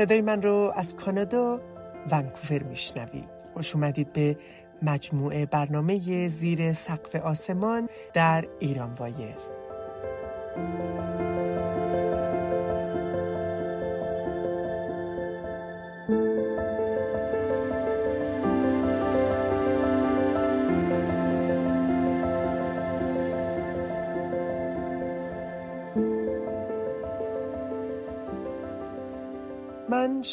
صدای من رو از کانادا ونکوور میشنوید. خوش اومدید به مجموعه برنامه زیر سقف آسمان در ایران وایر.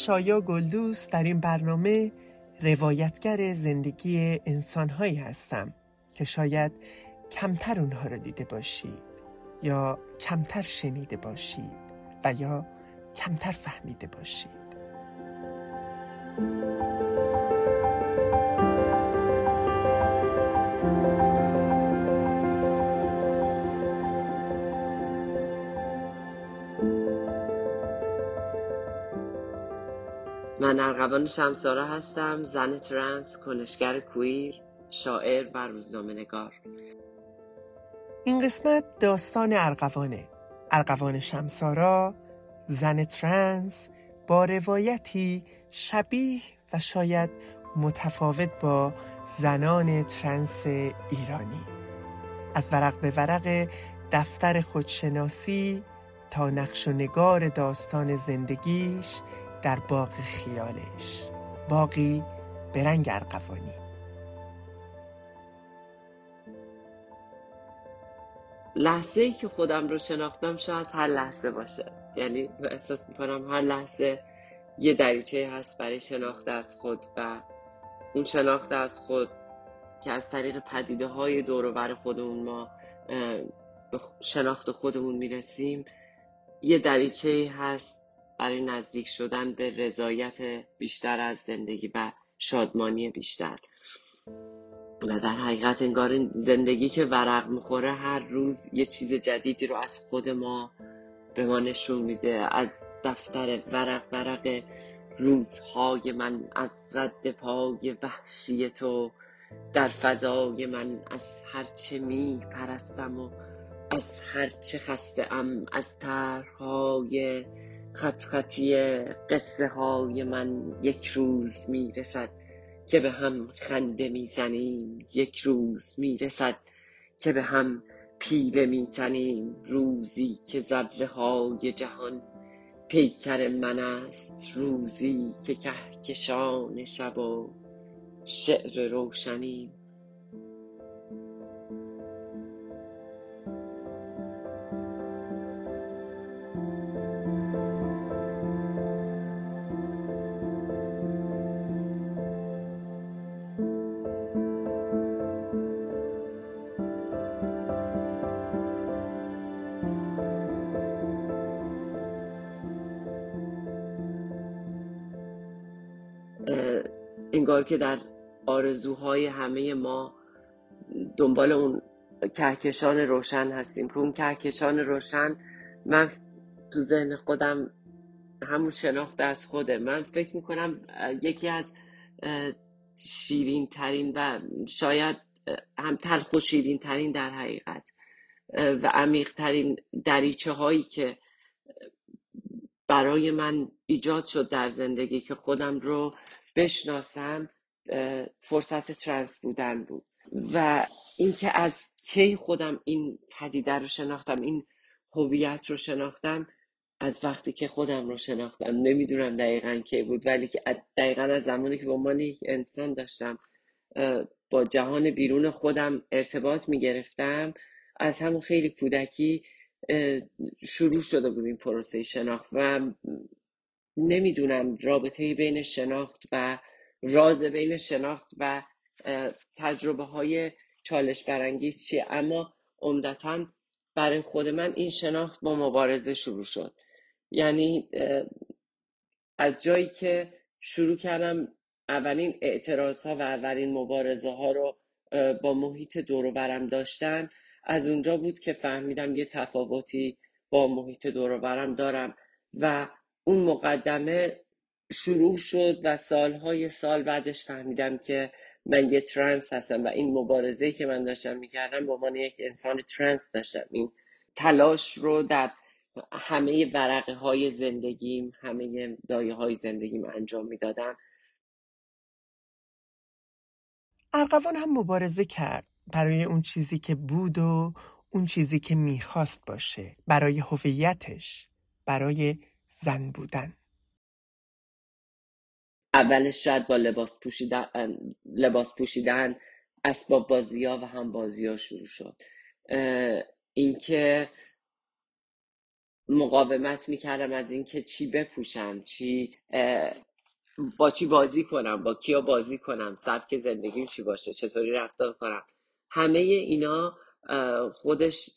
شایا گلدوس در این برنامه روایتگر زندگی انسانهایی هستم که شاید کمتر اونها رو دیده باشید یا کمتر شنیده باشید و یا کمتر فهمیده باشید. من ارغوان شمسارا هستم زن ترنس کنشگر queer شاعر و روزنامه نگار. این قسمت داستان ارغوانه. ارغوان شمسارا زن ترنس با روایتی شبیه و شاید متفاوت با زنان ترنس ایرانی. از ورق به ورق دفتر خودشناسی تا نقش و نگار داستان زندگیش در باغ خیالش. باقی به رنگ ارغوانی. لحظه ای که خودم رو شناختم شاید هر لحظه باشه. یعنی احساس می‌کنم هر لحظه یه دریچه هست برای شناخته از خود و اون شناخته از خود که از طریق پدیده های دور خودمون ما به شناخت خودمون می‌رسیم یه دریچه هست برای نزدیک شدن به رضایت بیشتر از زندگی و شادمانی بیشتر. و در حقیقت انگار زندگی که ورق می‌خوره هر روز یه چیز جدیدی رو از خود ما به ما نشون میده. از دفتر ورق ورق روزهای من از رد پای وحشی تو در فضای من از هرچه می پرستم و از هرچه خسته ام از طرحهای خط خطی قصه های من یک روز می‌رسد که به هم خنده می‌زنیم. یک روز می‌رسد که به هم پیله میتنیم روزی که ذره های جهان پیکر من است. روزی که کهکشان شب و شعر روشنیم انگار که در آرزوهای همه ما دنبال اون کهکشان روشن هستیم. که اون کهکشان روشن من تو ذهن خودم همون شناخته از خوده. من فکر می‌کنم یکی از شیرین ترین و شاید هم تلخ و شیرین ترین در حقیقت و عمیق ترین دریچه هایی که برای من ایجاد شد در زندگی که خودم رو بشناسم فرصت ترنس بودن بود. و اینکه از کی خودم این پدیده رو شناختم این هویت رو شناختم از وقتی که خودم رو شناختم. نمی‌دونم دقیقا کی بود ولی که دقیقا از زمانی که به عنوان یک انسان داشتم با جهان بیرون خودم ارتباط می‌گرفتم. از همون خیلی کودکی شروع شده بود این پروسه شناخت و نمی‌دونم رابطه بین شناخت و راز بین شناخت و تجربه های چالش برانگیز چیه. اما عمدتا برای خود من این شناخت با مبارزه شروع شد. یعنی از جایی که شروع کردم اولین اعتراض ها و اولین مبارزه ها رو با محیط دور برم داشتن از اونجا بود که فهمیدم یه تفاوتی با محیط دور برم دارم و اون مقدمه شروع شد و سالهای سال بعدش فهمیدم که من یه ترنس هستم و این مبارزه که من داشتم می‌کردم با عنوان یک انسان ترنس داشتم. این تلاش رو در همه ورقه های زندگیم همه دایه های زندگیم انجام می‌دادم. ارقوان هم مبارزه کرد. برای اون چیزی که بود و اون چیزی که می‌خواست باشه. برای هویتش برای زن بودن. اولش شاید با لباس پوشیدن لباس پوشیدن اسباب بازی ها و هم بازی ها شروع شد. اینکه مقاومت می‌کردم از اینکه چی بپوشم چی با چی بازی کنم با کیا بازی کنم سبک زندگیم چی باشه چطوری رفتار کنم. همه اینا خودش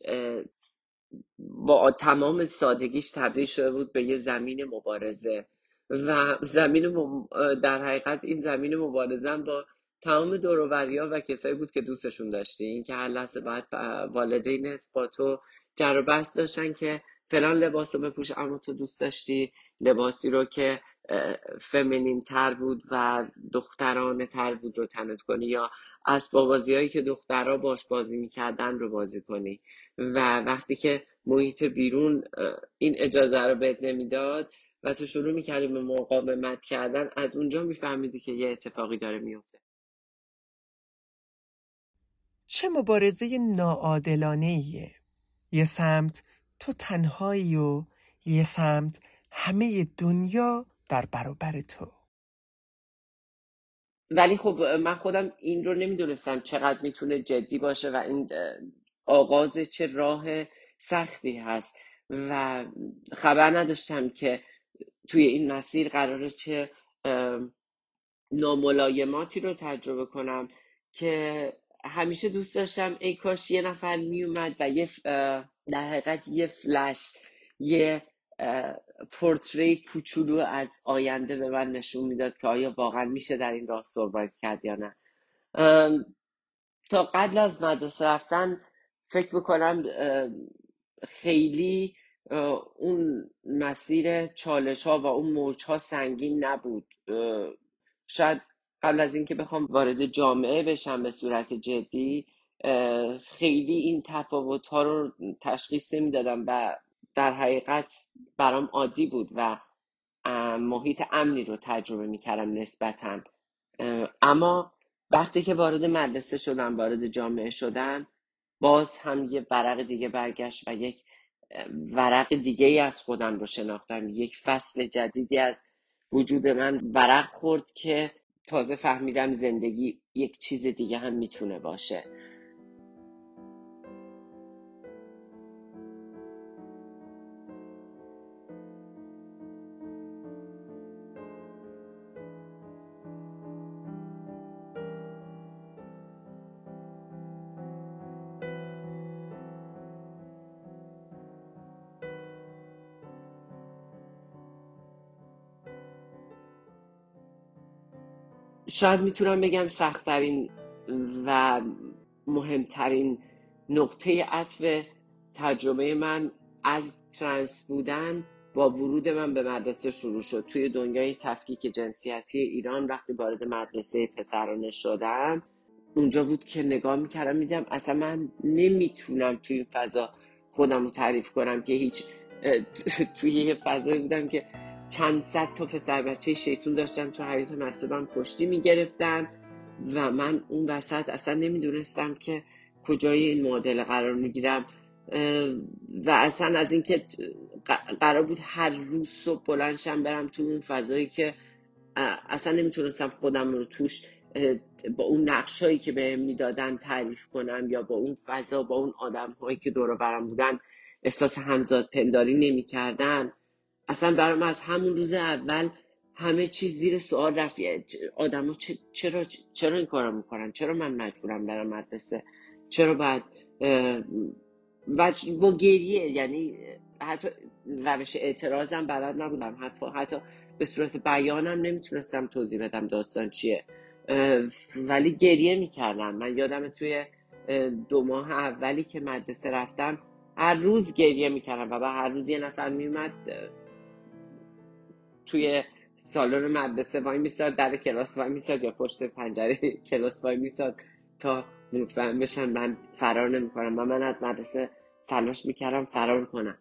با تمام سادگیش تبدیل شده بود به یه زمین مبارزه و زمین در حقیقت این زمین مبارزه با تمام دوروبریا و کسایی بود که دوستشون داشتی. این که هر لحظه باید والدینت با تو جر بست داشتن که فلان لباس رو بپوش اما تو دوست داشتی لباسی رو که فمینین تر بود و دخترانه تر بود رو تنت کنی یا اسباب بازی هایی که دخترها باش بازی می‌کردن رو بازی کنی. و وقتی که محیط بیرون این اجازه رو بهت نمی‌داد و تو شروع می‌کردی به مقاومت کردن از اونجا میفهمیدی که یه اتفاقی داره میفته چه مبارزه ناعادلانه ایه یه سمت تو تنهایی و یه سمت همه دنیا در برابر تو. ولی خب من خودم این رو نمی‌دونستم چقدر می‌تونه جدی باشه و این آغاز چه راه سختی هست. و خبر نداشتم که توی این مسیر قراره چه ناملایماتی رو تجربه کنم که همیشه دوست داشتم ای کاش یه نفر میومد و یه در حقیقت یه فلش یه پورتری کوچولو از آینده به من نشون می‌داد که آیا واقعا میشه در این راه سروایو کرد یا نه. تا قبل از مدرسه رفتن فکر می‌کنم خیلی اون مسیر چالش ها و اون موج ها سنگین نبود. شاید قبل از اینکه بخوام وارد جامعه بشم به صورت جدی خیلی این تفاوت ها رو تشخیص نمی‌دادم و در حقیقت برام عادی بود و محیط امنی رو تجربه می‌کردم نسبتا. اما وقتی که وارد مدرسه شدم وارد جامعه شدم باز هم یه ورق دیگه برگشت و یک ورق دیگه ای از خودم رو شناختم. یک فصل جدیدی از وجود من ورق خورد که تازه فهمیدم زندگی یک چیز دیگه هم می‌تونه باشه. شاید می‌تونم بگم سختترین و مهمترین نقطه عطف تجربه من از ترنس بودن با ورود من به مدرسه شروع شد. توی دنیای تفکیک جنسیتی ایران وقتی وارد مدرسه پسرانه شدم اونجا بود که نگاه می‌کردم میدم اصلا من نمی‌تونم توی این فضا خودم رو تعریف کنم که هیچ توی یه فضایی بودم که چند صد تا پسر بچه شیطون داشتن تو حیات مصبم پشتی می‌گرفتن و من اون وسط اصلا نمی‌دونستم که کجای این معادله قرار می‌گیرم. و اصلا از اینکه قرار بود هر روز صبح بلنشم برم تو اون فضایی که اصلا نمی‌تونستم خودم رو توش با اون نقشایی که به می‌دادن تعریف کنم یا با اون فضا با اون آدم هایی که دور برم بودن احساس همزاد پنداری نمی‌کردم اصلا برام از همون روز اول همه چیز زیر سوال رفت. آدم چرا, چرا این کارو می‌کنن؟ چرا من مجبورم برم مدرسه؟ چرا باید و با گریه یعنی حتی روش اعتراضم بلد نبودم. حتی, حتی به صورت بیانم نمی‌تونستم توضیح بدم داستان چیه. ولی گریه می‌کردم. من یادم توی دو ماه اولی که مدرسه رفتم هر روز گریه می‌کردم و بعد هر روز یه نفر میومد توی سالن مدرسه وای میساد در کلاس وای میساد یا پشت پنجره کلاس وای میساد تا مطمئن بشن من فرار نمی‌کنم و من از مدرسه تلاش می‌کردم فرار کنم.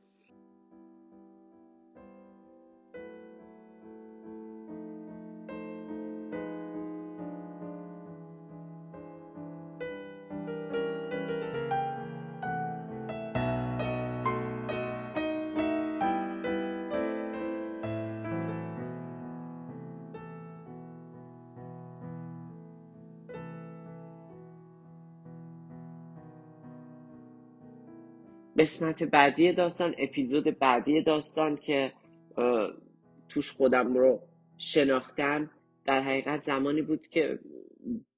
قسمت بعدی داستان اپیزود بعدی داستان که توش خودم رو شناختم. در حقیقت زمانی بود که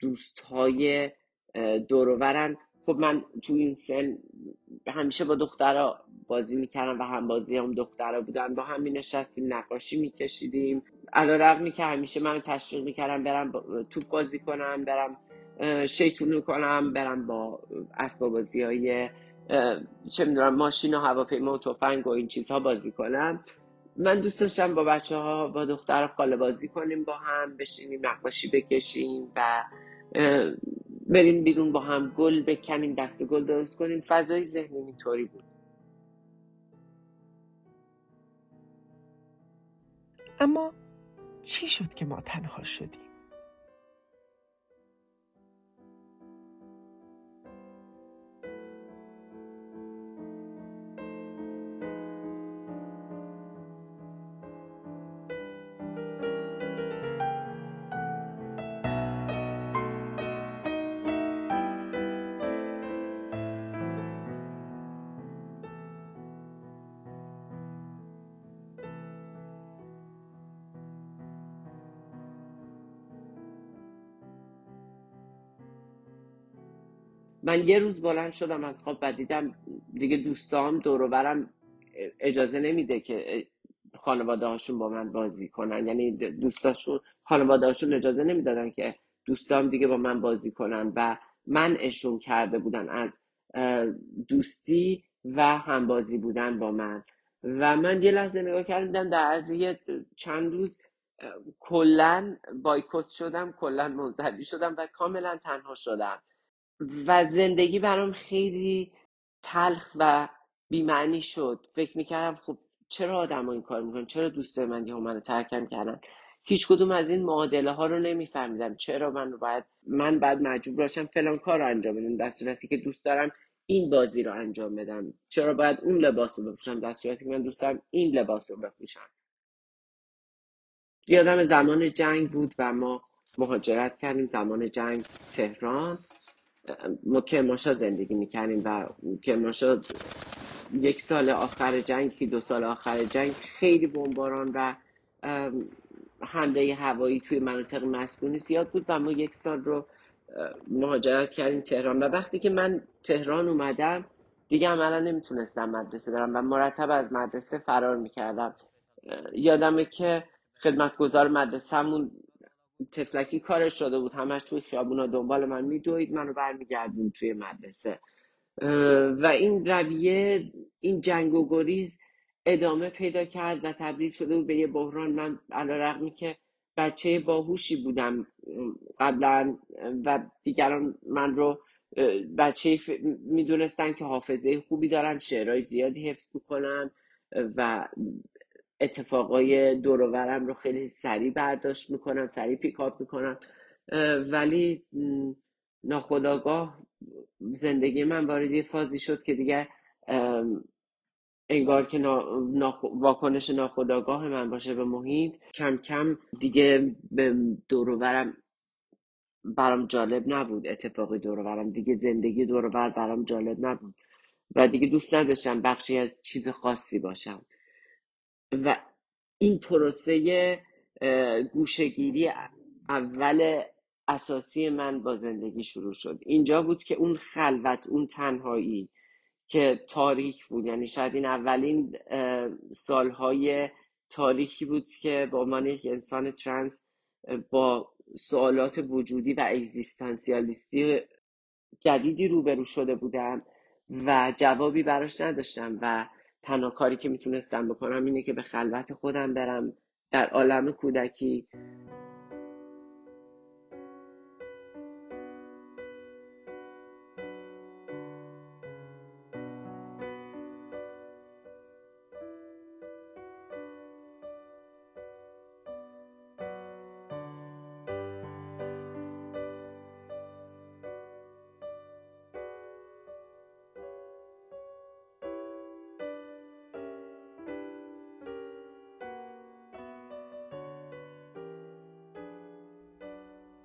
دوست های دورورن. خب من تو این سن همیشه با دخترها بازی می‌کردم و هم بازی هم دخترها بودن. با هم می نشستیم نقاشی میکشیدیم. علا رقمی که همیشه من تشویق می‌کردم برم توپ بازی کنم برم شیطونی کنم برم با اسباب بازی های چه می‌دونم ماشین و هواپیما و تفنگ و این چیزها بازی کنم. من دوست داشتم با بچه ها با دختر خاله بازی کنیم با هم بشینیم نقاشی بکشیم و بریم بیرون با هم گل بکنیم دست گل درست کنیم. فضای ذهنی اینطوری بود. اما چی شد که ما تنها شدیم؟ من یه روز بلند شدم از خواب و دیدم دیگه دوستام دور برم اجازه نمیده که خانواده هاشون با من بازی کنن. یعنی دوستاشون خانواده هاشون اجازه نمی‌دادن که دوستام دیگه با من بازی کنن و من اشون کرده بودن از دوستی و همبازی بودن با من. و من یه لحظه نگاه کردم در از یه چند روز کلا بایکوت شدم کلا منزوی شدم و کاملا تنها شدم. و زندگی برام خیلی تلخ و بیمعنی شد. فکر می‌کردم خب چرا آدم این کار می‌کنن؟ چرا دوست من یه منو ترکم کردن؟ هیچ کدوم از این معادله ها رو نمیفهمیدم. چرا من باید من بعد مجبور باشم فلان کار رو انجام بدم؟ در صورتی که دوست دارم این بازی رو انجام بدم. چرا باید اون لباس رو بپوشم؟ در صورتی که من دوست دارم این لباس رو بپوشم. یادم زمان جنگ بود و ما مهاجرت کردیم. زمان جنگ تهران. ما کرماشا زندگی می‌کنیم و کرماشا یک سال آخر جنگ که دو سال آخر جنگ خیلی بمباران و حمله هوایی توی مناطق مسکونی زیاد بود و ما یک سال رو مهاجرت کردیم تهران. و وقتی که من تهران اومدم دیگه عملا نمی‌تونستم مدرسه برم و مرتب از مدرسه فرار می‌کردم. یادمه که خدمتگزار مدرسهمون تفلکی کارش شده بود. همش توی خیابونا دنبال من میدوید منو برمیگردون توی مدرسه. و این رویه این جنگ و گریز ادامه پیدا کرد و تبدیل شده بود به یه بحران. من علا رقمی که بچه باهوشی بودم قبلا و دیگران من رو بچه می‌دونستن که حافظه خوبی دارم شعرهای زیادی حفظ می‌کنم و اتفاقای دورورم رو خیلی سریع برداشت می‌کنم سریع پیکاپ می‌کنم. ولی ناخداگاه زندگی من وارد یه فازی شد که دیگه انگار که واکنش ناخداگاه من باشه به محیط. کم کم دیگه به دورورم برام جالب نبود. اتفاقی دورورم دیگه زندگی دورور برام جالب نبود. و دیگه دوست نداشتم بخشی از چیز خاصی باشم. و این پروسه گوشگیری اول اساسی من با زندگی شروع شد. اینجا بود که اون خلوت اون تنهایی که تاریک بود یعنی شاید این اولین سالهای تاریکی بود که با عنوان یک انسان ترنس با سوالات وجودی و اگزیستانسیالیستی جدیدی روبرو شده بودم و جوابی براش نداشتم و تنها کاری که می‌تونستم بکنم اینه که به خلوت خودم برم در عالم کودکی.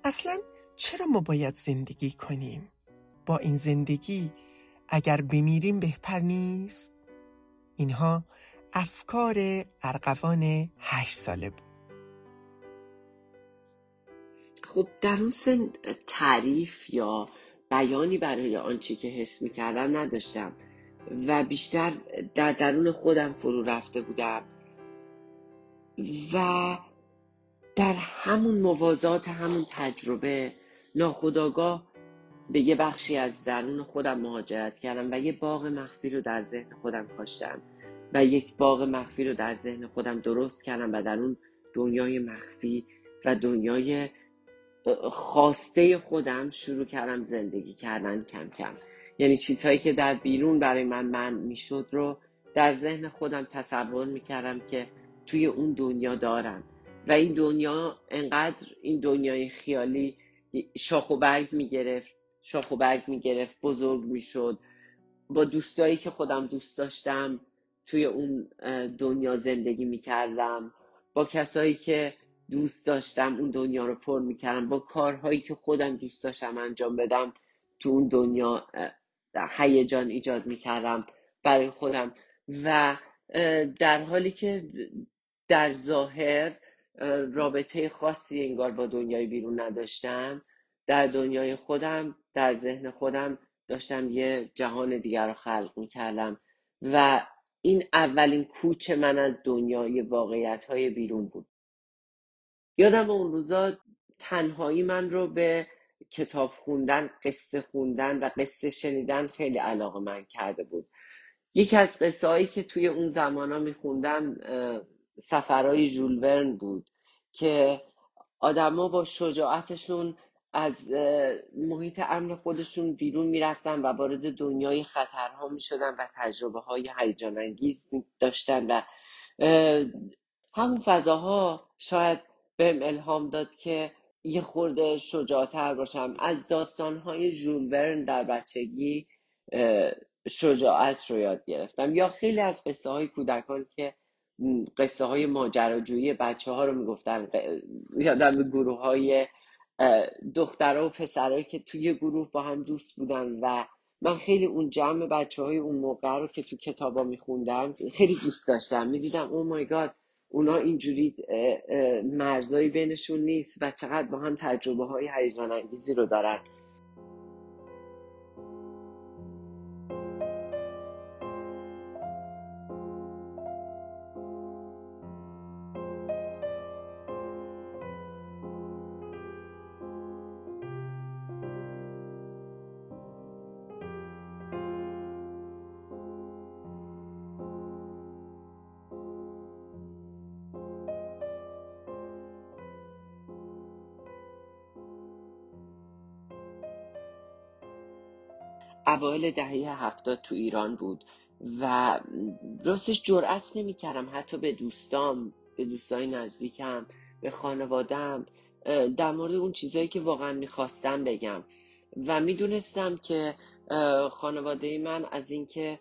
اصلا چرا ما باید زندگی کنیم؟ با این زندگی اگر بمیریم بهتر نیست؟ اینها افکار ارقوان هشت ساله بود خب در اون سن تعریف یا بیانی برای آنچه که حس می کردم نداشتم و بیشتر در درون خودم فرو رفته بودم و در همون موازات همون تجربه ناخداگاه به یه بخشی از درون خودم مهاجرت کردم و یه باغ مخفی رو در ذهن خودم کاشتم و یک باغ مخفی رو در ذهن خودم درست کردم و در اون دنیای مخفی و دنیای خواسته خودم شروع کردم زندگی کردن کم کم. یعنی چیزهایی که در بیرون برای من من می‌شد رو در ذهن خودم تصور می‌کردم که توی اون دنیا دارم. و این دنیا انقدر این دنیای خیالی شاخ و برگ می‌گرفت شاخ و برگ می‌گرفت بزرگ می‌شد. با دوستایی که خودم دوست داشتم توی اون دنیا زندگی می‌کردم. با کسایی که دوست داشتم اون دنیا رو پر می‌کردم. با کارهایی که خودم دوست داشتم انجام بدم تو اون دنیا هیجان ایجاد می‌کردم برای خودم. و در حالی که در ظاهر رابطه خاصی انگار با دنیای بیرون نداشتم. در دنیای خودم در ذهن خودم داشتم یه جهان دیگر رو خلق می‌کردم و این اولین کوچ من از دنیای واقعیت های بیرون بود. یادم اون روزا تنهایی من رو به کتاب خوندن قصه خوندن و قصه شنیدن خیلی علاقه من کرده بود. یکی از قصه هایی که توی اون زمان ها میخوندم سفرهای ژول بود که آدما با شجاعتشون از محیط امن خودشون بیرون می‌رفتن و وارد دنیای خطرها می‌شدن و تجربه های هیجان انگیز داشتن و همون فضاها شاید بهم الهام داد که یه خورده شجاعتر باشم. از داستانهای ژول ورن در بچگی شجاعت رو یاد گرفتم. یا خیلی از قصه های کودکان که قصه های ماجراجویی بچه ها رو می‌گفتن یادم گروه های دخترها و پسرهایی که توی گروه با هم دوست بودن و من خیلی اون جمع بچه های اون موقع رو که تو کتابا میخوندم خیلی دوست داشتم. می‌دیدم او مای گاد اونا اینجوری مرزایی بینشون نیست و چقدر با هم تجربه های هیجان انگیزی رو دارن. اوایل دهه هفتاد تو ایران بود و راستش جرأت نمی‌کردم. حتی به دوستام به دوستای نزدیکم به خانوادم در مورد اون چیزهایی که واقعا می‌خواستم بگم. و می‌دونستم که خانواده من از اینکه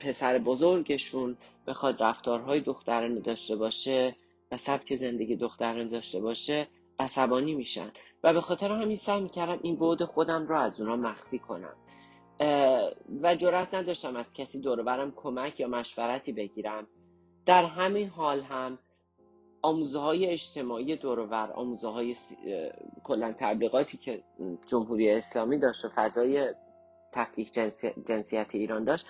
پسر بزرگشون بخواد رفتارهای دخترانه داشته باشه و سبک زندگی دخترانه داشته باشه عصبانی میشن. و به خاطر همین سعی می‌کردم این بود خودم رو از اونا مخفی کنم. و جرات نداشتم از کسی دوربرم کمک یا مشورتی بگیرم. در همین حال هم آموزه های اجتماعی دورور آموزه های سی... کلن تبلیغاتی که جمهوری اسلامی داشت و فضای تفکیک جنسیت ایران داشت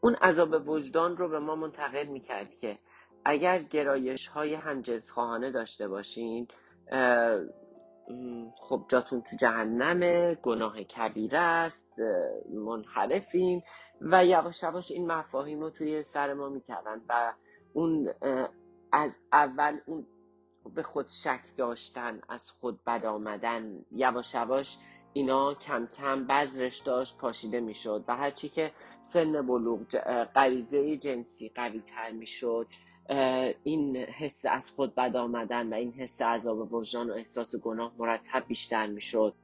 اون عذاب وجدان رو به ما منتقل می‌کرد که اگر گرایش های همجنس خواهانه داشته باشین خب جاتون تو جهنمه گناه کبیره است منحرفین و یواش یواش این مفاهیم رو توی سر ما می‌کردن و اون از اول اون به خود شک داشتن از خود بد آمدن یواش یواش اینا کم کم بذرش داشت پاشیده می‌شد و هرچی که سن بلوغ غریزه جنسی قوی تر می‌شد. این حس از خود بد آمدن و این حس عذاب وجدان و احساس گناه مرتب بیشتر می‌شد.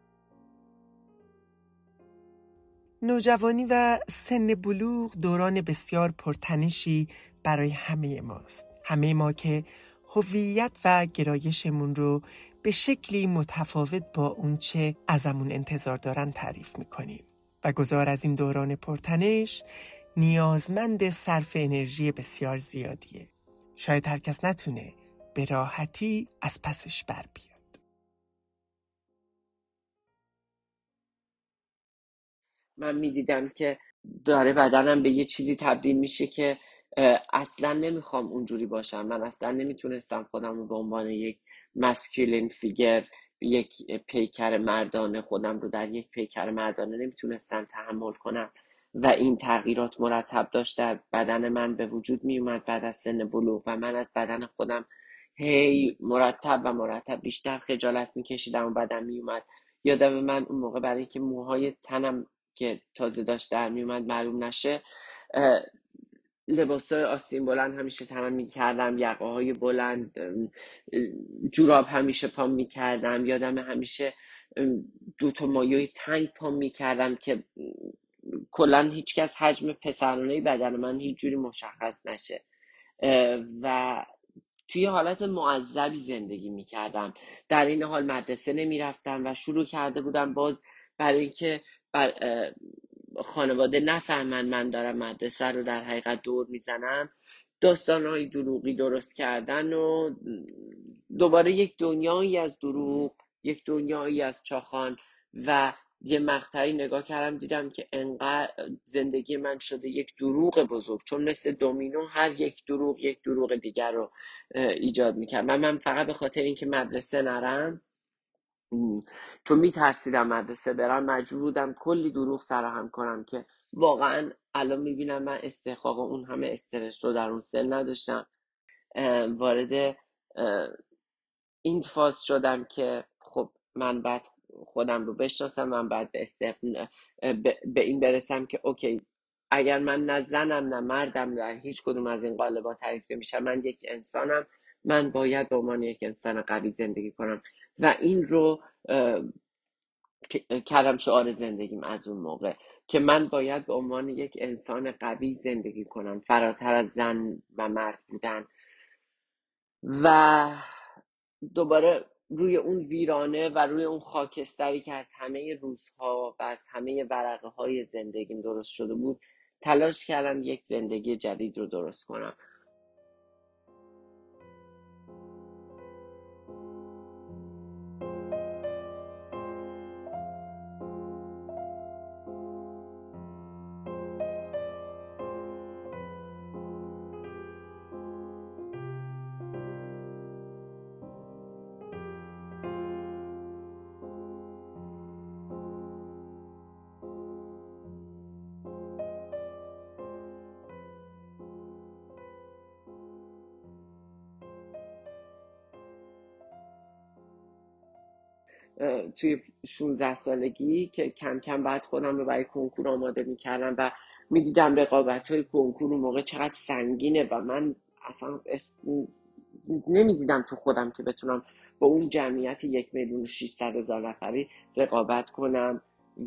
نوجوانی و سن بلوغ دوران بسیار پرتنشی برای همه ماست. همه ما که هویت و گرایشمون رو به شکلی متفاوت با اونچه ازمون انتظار دارن تعریف می‌کنیم و گذار از این دوران پرتنش نیازمند صرف انرژی بسیار زیادیه. شاید هر کس نتونه به راحتی از پسش بر بیاد. من می‌دیدم که داره بدنم به یه چیزی تبدیل میشه که اصلا نمی‌خوام اونجوری باشم. من اصلا نمی‌تونستم خودم رو به عنوان یک مسکولین فیگر یک پیکر مردانه خودم رو در یک پیکر مردانه نمی‌تونستم تحمل کنم. و این تغییرات مرتب داشت در بدن من به وجود می اومد بعد از سن بلوغ و من از بدن خودم هی مرتب و مرتب بیشتر خجالت میکشیدم و بدن می اومد یادم من اون موقع برای که موهای تنم که تازه داشت در می اومد معلوم نشه لباس های آستین بلند همیشه تنم می‌کردم یقه های بلند جوراب همیشه پام می‌کردم یادم همیشه دو تا مایوی تنگ پام می‌کردم که کلا هیچکس حجم پسرانه بدن من هیچ جوری مشخص نشه. و توی حالت معذبی زندگی می‌کردم. در این حال مدرسه نمی‌رفتم و شروع کرده بودم باز برای اینکه بر خانواده نفهمن من دارم مدرسه رو در حقیقت دور می‌زنم. داستان های دروغی درست کردن و دوباره یک دنیایی از دروغ یک دنیایی از چاخان و یه مقطعی نگاه کردم دیدم که انقدر زندگی من شده یک دروغ بزرگ چون مثل دومینو هر یک دروغ یک دروغ دیگر رو ایجاد می‌کرد. من من فقط به خاطر اینکه مدرسه نرم چون میترسیدم مدرسه برم مجبور بودم کلی دروغ سرهم کنم که واقعا الان می‌بینم من استحقاق اون همه استرس رو در اون سن نداشتم. وارد این فاز شدم که خب من بعد خودم رو بشناسم من بعد به, به این برسم که اوکی اگر من نه زنم نه مردم در هیچ کدوم از این قالبا تعریف نمیشم. من یک انسانم من باید به عنوان یک انسان قوی زندگی کنم. و این رو کردم شعار زندگیم از اون موقع که من باید به عنوان یک انسان قوی زندگی کنم. فراتر از زن و مرد بودن. و دوباره روی اون ویرانه و روی اون خاکستری که از همه روزها و از همه ورقه های زندگیم درست شده بود تلاش کردم یک زندگی جدید رو درست کنم. توی 16 سالگی که کم کم بعد خودم رو برای کنکور آماده می‌کردم و می‌دیدم رقابت های کنکور اون موقع چقدر سنگینه و من اصلا نمی‌دیدم تو خودم که بتونم با اون جمعیت یک میلیون و هزار نفری رقابت کنم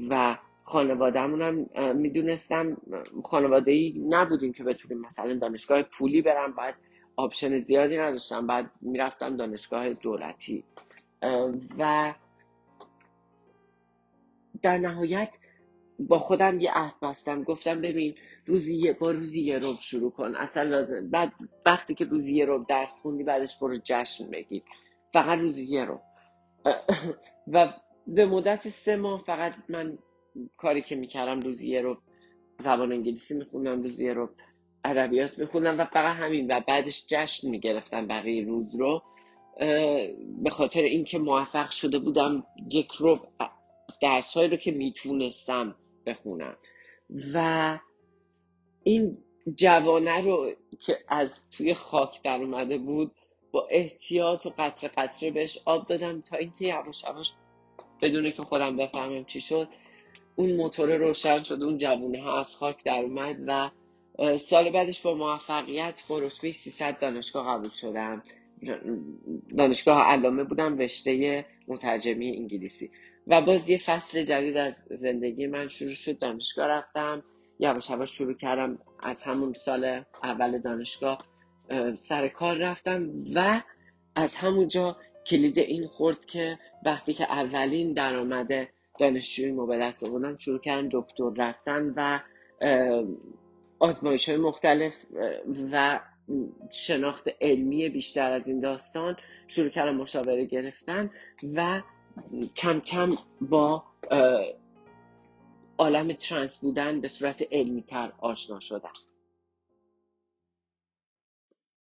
و خانوادهمون هم می‌دونستم خانواده ای نبودیم که بتونیم مثلا دانشگاه پولی برم بعد option زیادی نداشتم بعد می‌رفتم دانشگاه دولتی. و در نهایت با خودم یه عهد بستم. گفتم ببین روزی یه با روزی یه روب شروع کن. اصلا لازم بعد وقتی که روزی یه روب درس خوندی بعدش برو جشن بگیر. فقط روزی یه روب و به مدت سه ماه فقط من کاری که می‌کردم روزی یه روب زبان انگلیسی میخوندم روزی یه روب ادبیات میخوندم و فقط همین. و بعدش جشن می‌گرفتم بقیه روز رو. به خاطر اینکه موفق شده بودم یک روب درسهایی رو که می‌تونستم بخونم. و این جوانه رو که از توی خاک در اومده بود با احتیاط و قطره قطره بهش آب دادم تا اینکه یواش یواش بدون که خودم بفهمم چی شد. اون موتور روشن شد اون جوونه ها از خاک در اومد و سال بعدش با موفقیت با رتبه 300 دانشگاه قبول شدم. دانشگاه علامه بودم رشته مترجمی انگلیسی. و باز یه فصل جدید از زندگی من شروع شد. دانشگاه رفتم یواش یواش شروع کردم از همون سال اول دانشگاه سر کار رفتم و از همونجا کلید این خورد که وقتی که اولین درآمد دانشجویی به دست آوردم شروع کردم دکتر رفتن و آزمایش های مختلف و شناخت علمی بیشتر از این داستان شروع کردم مشاوره گرفتن و کم کم با عالم ترنس بودن به صورت علمی تر آشنا شدم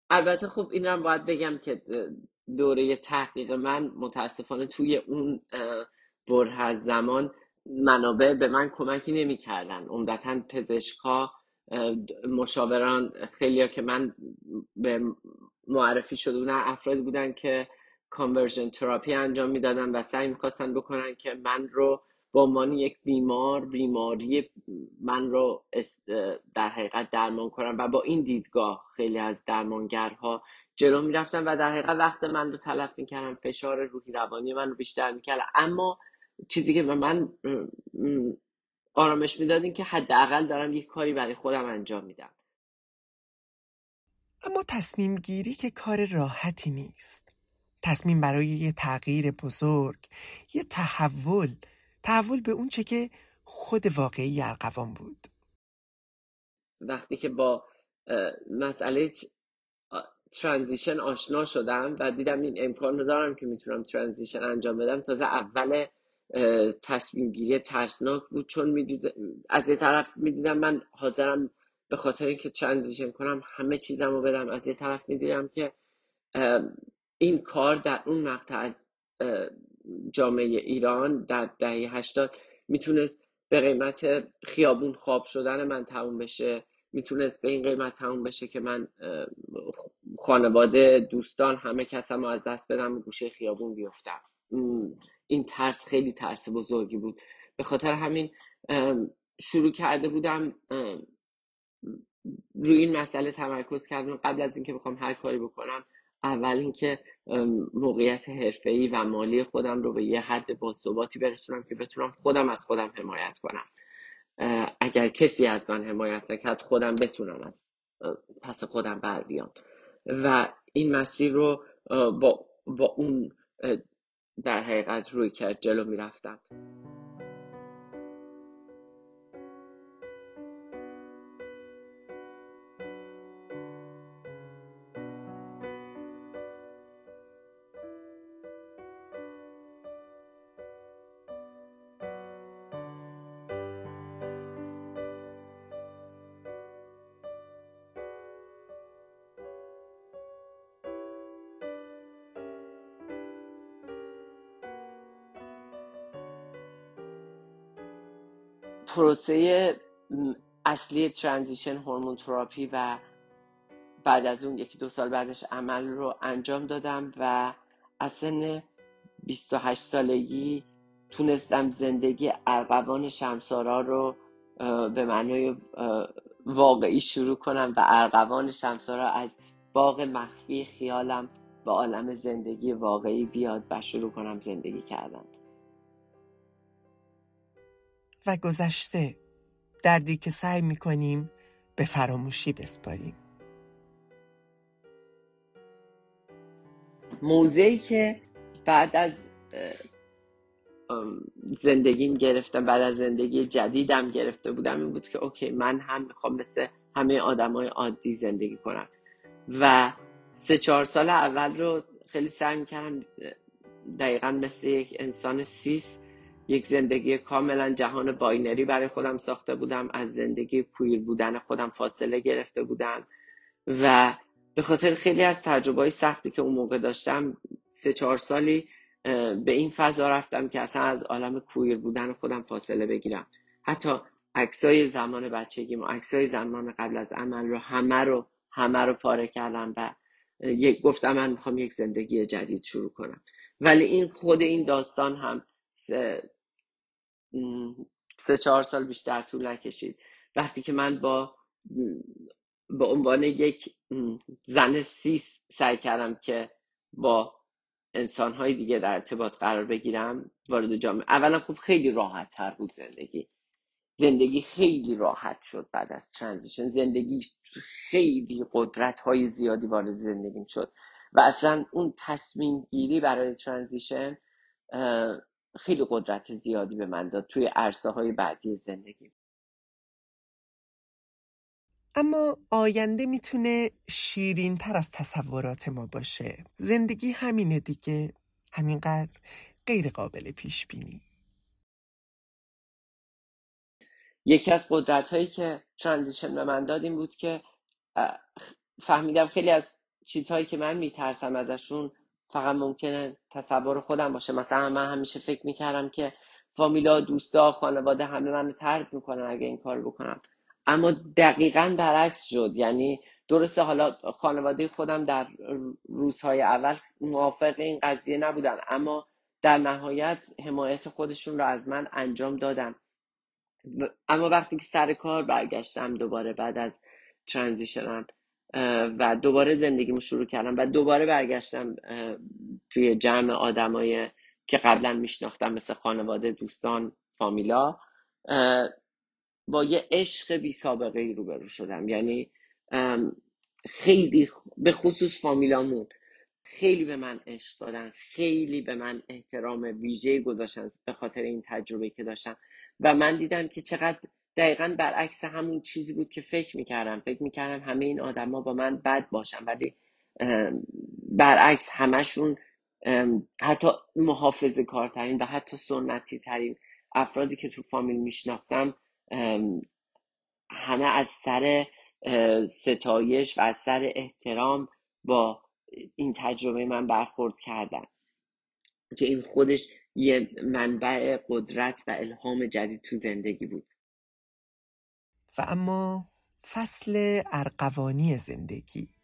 البته خب این هم باید بگم که دوره تحقیق من متاسفانه توی اون بره زمان منابع به من کمکی نمی‌کردن. عمدتا پزشکا مشاوران خیلی که من به معرفی شده بودن افرادی بودن که conversion therapy انجام می‌دادن و سعی می‌خواستن بکنن که من رو به عنوان یک بیمار بیماری من رو در حقیقت درمان کنم و با این دیدگاه خیلی از درمانگرها جلو می‌رفتن و در حقیقت وقت من رو تلف می‌کردن فشار روحی روانی من رو بیشتر می‌کردن اما چیزی که من آرامش می‌داد این که حداقل دارم یک کاری برای خودم انجام میدم. اما تصمیم گیری که کار راحتی نیست. تصمیم برای یه تغییر بزرگ یه تحول تحول به اون چه که خود واقعی ارقوان بود. وقتی که با مسئله ترانزیشن آشنا شدم و دیدم این امکان رو دارم که می‌تونم ترانزیشن انجام بدم تازه اول تصمیم گیری ترسناک بود. چون می‌دید از یه طرف می‌دیدم من حاضرم به خاطر اینکه ترانزیشن کنم همه چیزم رو بدم. از یه طرف می‌دیدم که این کار در اون مقطع از جامعه ایران در دهه هشتاد می‌تونست به قیمت خیابون خواب شدن من تموم بشه. می‌تونست به این قیمت تموم بشه که من خانواده دوستان همه کسم رو از دست بدم گوشه خیابون بیفتم. این ترس خیلی ترس بزرگی بود. به خاطر همین شروع کرده بودم روی این مسئله تمرکز کردم. قبل از اینکه بخوام هر کاری بکنم اول اینکه موقعیت حرفه‌ای و مالی خودم رو به یه حد باثباتی برسونم که بتونم خودم از خودم حمایت کنم. اگر کسی از من حمایت نکرد خودم بتونم از پس خودم بر بیام. و این مسیر رو با, با اون در حقیقت روی کرد جلو می‌رفتم. پروسه اصلی ترانزیشن هورمون تراپی و بعد از اون یکی دو سال بعدش عمل رو انجام دادم و از سن 28 سالگی تونستم زندگی ارقوان شمسارا رو به معنای واقعی شروع کنم و ارقوان شمسارا از باغ مخفی خیالم به عالم زندگی واقعی بیاد و شروع کنم زندگی کردن. و گذشته دردی که سعی می‌کنیم به فراموشی بسپاریم. موزهی که بعد از زندگیم گرفتم بعد از زندگی جدیدم گرفته بودم این بود که اوکی من هم می‌خوام مثل همه آدمای عادی زندگی کنم. و سه چهار سال اول رو خیلی سعی می‌کردم دقیقا مثل یک انسان cis یک زندگی کاملا جهان binary برای خودم ساخته بودم از زندگی queer بودن خودم فاصله گرفته بودم و به خاطر خیلی از تجربه های سختی که اون موقع داشتم سه چهار سالی به این فضا رفتم که اصلا از عالم queer بودن خودم فاصله بگیرم. حتی عکسای زمان بچگیم و عکسای زمان قبل از عمل رو همه رو همه رو پاره کردم و یک گفتم من می‌خوام یک زندگی جدید شروع کنم. ولی این خود این داستان هم سه چهار سال بیشتر طول نکشید. وقتی که من با به عنوان یک زن سیس سعی کردم که با انسانهای دیگه در ارتباط قرار بگیرم وارد جامعه. اولا خب خیلی راحت تر بود زندگی. زندگی خیلی راحت شد بعد از ترانزیشن. زندگی خیلی قدرت های زیادی وارد زندگیم شد. و اصلا اون تصمیم گیری برای ترانزیشن خیلی قدرت زیادی به من داد توی عرصه های بعدی زندگی. اما آینده می‌تونه شیرین تر از تصورات ما باشه. زندگی همینه دیگه. همینقدر غیر قابل پیش بینی یکی از قدرت هایی که ترانزیشن به من داد این بود که فهمیدم خیلی از چیزهایی که من میترسم ازشون فقط ممکنه تصور خودم باشه. مثلا من همیشه فکر می‌کردم که فامیلا دوستا خانواده همه منو ترد می‌کنن اگه این کار بکنم. اما دقیقا برعکس شد. یعنی درسته حالا خانواده خودم در روزهای اول موافق این قضیه نبودن اما در نهایت حمایت خودشون رو از من انجام دادم اما وقتی که سر کار برگشتم دوباره بعد از ترانزیشنم و دوباره زندگیمو شروع کردم و دوباره برگشتم توی جمع آدمای که قبلا میشناختم مثل خانواده دوستان فامیلا. با یه عشق بی سابقه ای روبرو شدم. یعنی خیلی به خصوص فامیلامون خیلی به من عشق دادن خیلی به من احترام ویژه گذاشتن به خاطر این تجربه که داشتم. و من دیدم که چقدر دقیقا برعکس همون چیزی بود که فکر می‌کردم. فکر می‌کردم همه این آدما با من بد باشن ولی برعکس همشون حتی محافظ کارترین و حتی سنتی ترین افرادی که تو فامیل میشناختم همه از سر ستایش و از سر احترام با این تجربه من برخورد کردن که این خودش یه منبع قدرت و الهام جدید تو زندگی بود. و اما فصل ارقوانی زندگی.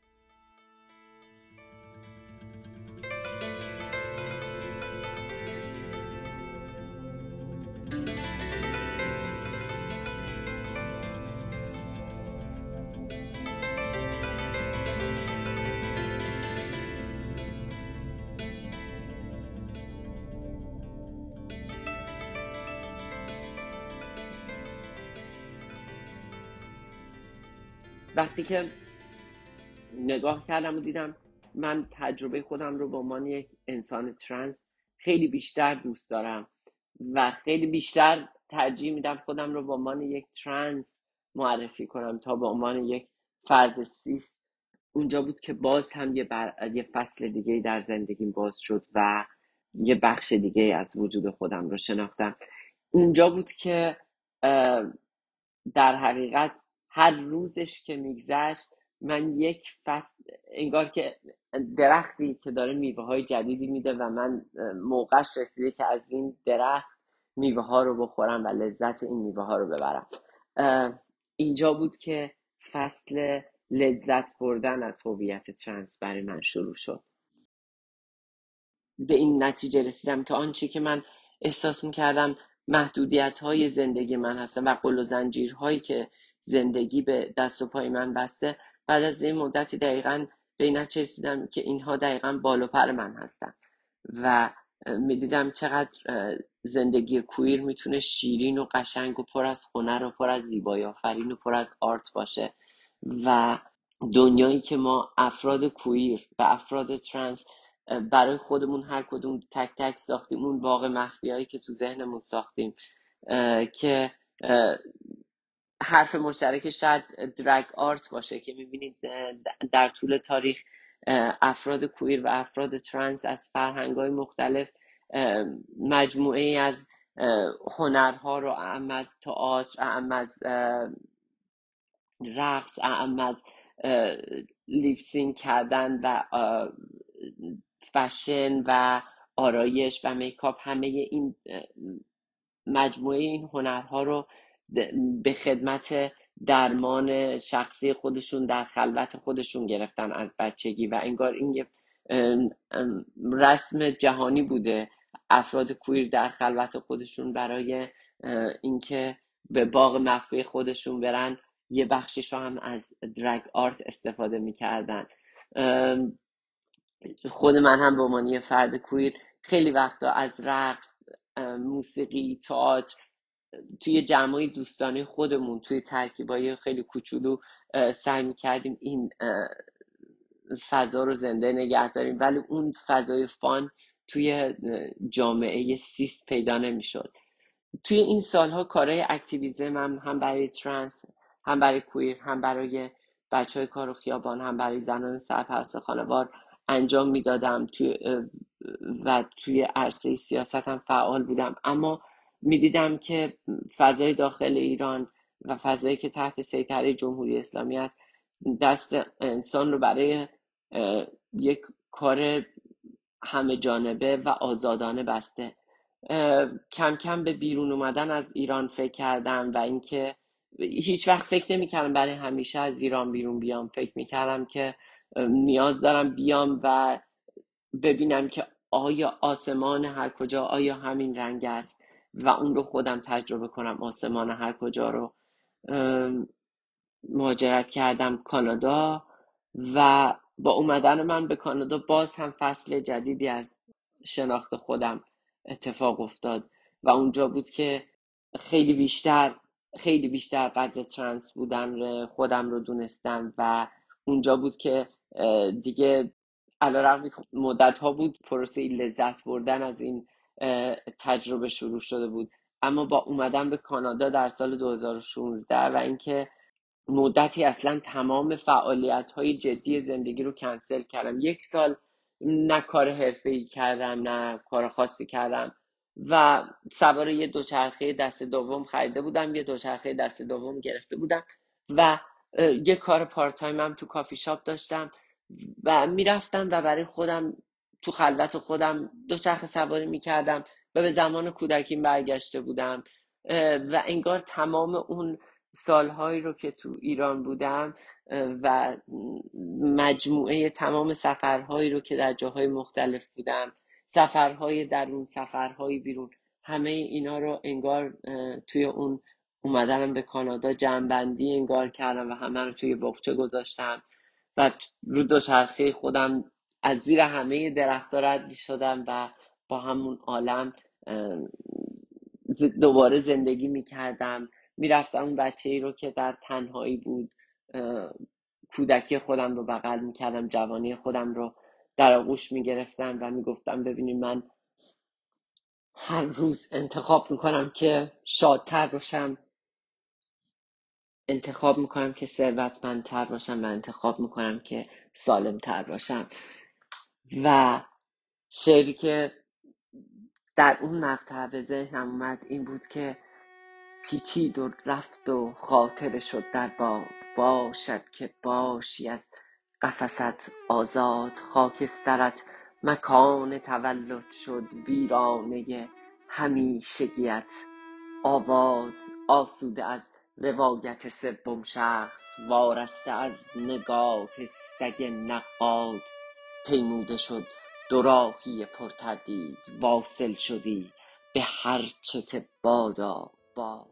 وقتی که نگاه کردم و دیدم من تجربه خودم رو به عنوان یک انسان ترنس خیلی بیشتر دوست دارم و خیلی بیشتر ترجیح میدم خودم رو به عنوان یک ترنس معرفی کنم تا به عنوان یک فرد سیست. اونجا بود که باز هم یه, یه فصل دیگه در زندگیم باز شد و یه بخش دیگه از وجود خودم رو شناختم. اونجا بود که در حقیقت هر روزش که میگذشت من یک فصل انگار که درختی که داره میوه های جدیدی میده و من موقعش رسیده که از این درخت میوه ها رو بخورم و لذت این میوه ها رو ببرم. اینجا بود که فصل لذت بردن از هویت ترنس برای من شروع شد. به این نتیجه رسیدم که آنچه که من احساس می‌کردم محدودیت های زندگی من هستن و قل و زنجیرهایی که زندگی به دست و پای من بسته. بعد از این مدتی دقیقا به این که اینها دقیقا بال و پر من هستن. و می‌دیدم چقدر زندگی کویر می‌تونه شیرین و قشنگ و پر از هنر و پر از زیبایی آفرین و پر از آرت باشه. و دنیایی که ما افراد کویر و افراد ترنس برای خودمون هر کدوم تک تک ساختیم اون باغ مخفی که تو ذهنمون ساختیم که حرف مشترک شاید درگ آرت باشه که می‌بینید در طول تاریخ افراد کویر و افراد ترنس از فرهنگ های مختلف مجموعه ای از هنرها رو اعم از تئاتر اعم از رقص اعم از lip sync کردن و فشن و آرایش و makeup همه این مجموعه این هنرها رو به خدمت درمان شخصی خودشون در خلوت خودشون گرفتن از بچگی و انگار این یه رسم جهانی بوده. افراد کویر در خلوت خودشون برای اینکه به باغ مخفی خودشون برن یه بخشیش رو هم از درگ آرت استفاده می‌کردن. خود من هم به عنوان یه فرد کویر خیلی وقتا از رقص موسیقی تئاتر توی جمعای دوستانه خودمون توی ترکیبای خیلی کوچولو سعی می‌کردیم این فضا رو زنده نگه داریم. ولی اون فضای فان توی جامعه سیست پیدا نمی‌شد. توی این سالها کارهای اکتیویزم هم, هم برای ترنس هم برای کویر هم برای بچه های کار و خیابان هم برای زنان سرپرست خانوار انجام می‌دادم. توی و توی عرصه سیاست هم فعال بودم. اما می‌دیدم که فضای داخل ایران و فضایی که تحت سیطره جمهوری اسلامی است دست انسان رو برای یک کار همه جانبه و آزادانه بسته. کم کم به بیرون اومدن از ایران فکر کردم و اینکه هیچ وقت فکر نمی‌کردم برای همیشه از ایران بیرون بیام. فکر می‌کردم که نیاز دارم بیام و ببینم که آیا آسمان هر کجا آیا همین رنگ است. و اون رو خودم تجربه کنم آسمان هر کجا رو مهاجرت کردم کانادا و با اومدن من به کانادا باز هم فصل جدیدی از شناخت خودم اتفاق افتاد و اونجا بود که خیلی بیشتر خیلی بیشتر قدر ترنس بودن خودم رو دونستم و اونجا بود که دیگه علا مدت ها بود پروسه لذت بردن از این تجربه شروع شده بود. اما با اومدن به کانادا در سال 2016 و اینکه مدتی اصلا تمام فعالیت های جدی زندگی رو کنسل کردم. یک سال نه کار حرفه کردم نه کار خاصی کردم و سوار یه دوچرخه دست دوم خریده بودم یه دوچرخه دست دوم گرفته بودم و یه کار پارت هم تو کافی شاپ داشتم و می‌رفتم و برای خودم تو خلوت خودم دوچرخه سواری می‌کردم و به زمان کودکیم برگشته بودم. و انگار تمام اون سالهایی رو که تو ایران بودم و مجموعه تمام سفرهایی رو که در جاهای مختلف بودم سفرهای درون سفرهای بیرون همه اینا رو انگار توی اون اومدنم به کانادا جنبندی انگار کردم و همه رو توی بخچه گذاشتم. و رو دوچرخه خودم از زیر همه درختها رد شدم و با همون عالم دوباره زندگی می‌کردم. می‌رفتم اون بچه ای رو که در تنهایی بود کودکی خودم رو بغل می‌کردم جوانی خودم رو در آغوش می‌گرفتم و می‌گفتم ببینید من هر روز انتخاب می‌کنم که شادتر باشم. انتخاب می‌کنم که ثروتمندتر باشم و انتخاب می‌کنم که سالمتر باشم. و شعری که در اون مقطع به ذهنم اومد این بود که پیچید و رفت و خاطر شد در باد باشد که باشی از قفست آزاد خاکسترت مکان تولد شد ویرانه همیشگیت. آباد آسوده از روایت سوم شخص وارسته از نگاه سگ نقاد. پیموده شد. دوراهی پرتردید. واصل شدی. به هر چه که بادا باد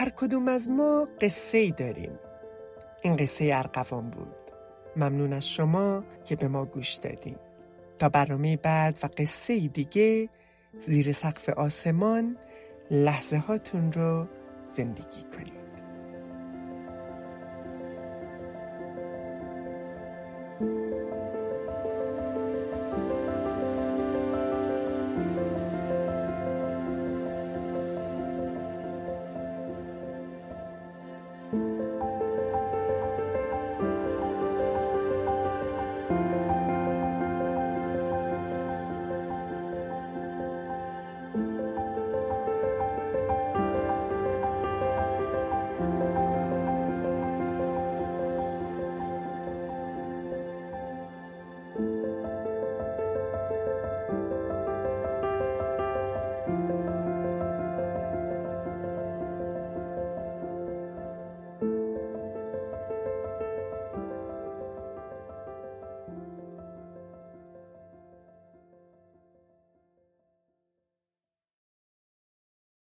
هر کدوم از ما قصه ای داریم. این قصه ارقوان بود. ممنون از شما که به ما گوش دادیم تا برنامه بعد و قصه دیگه زیر سقف آسمان لحظه هاتون رو زندگی کنید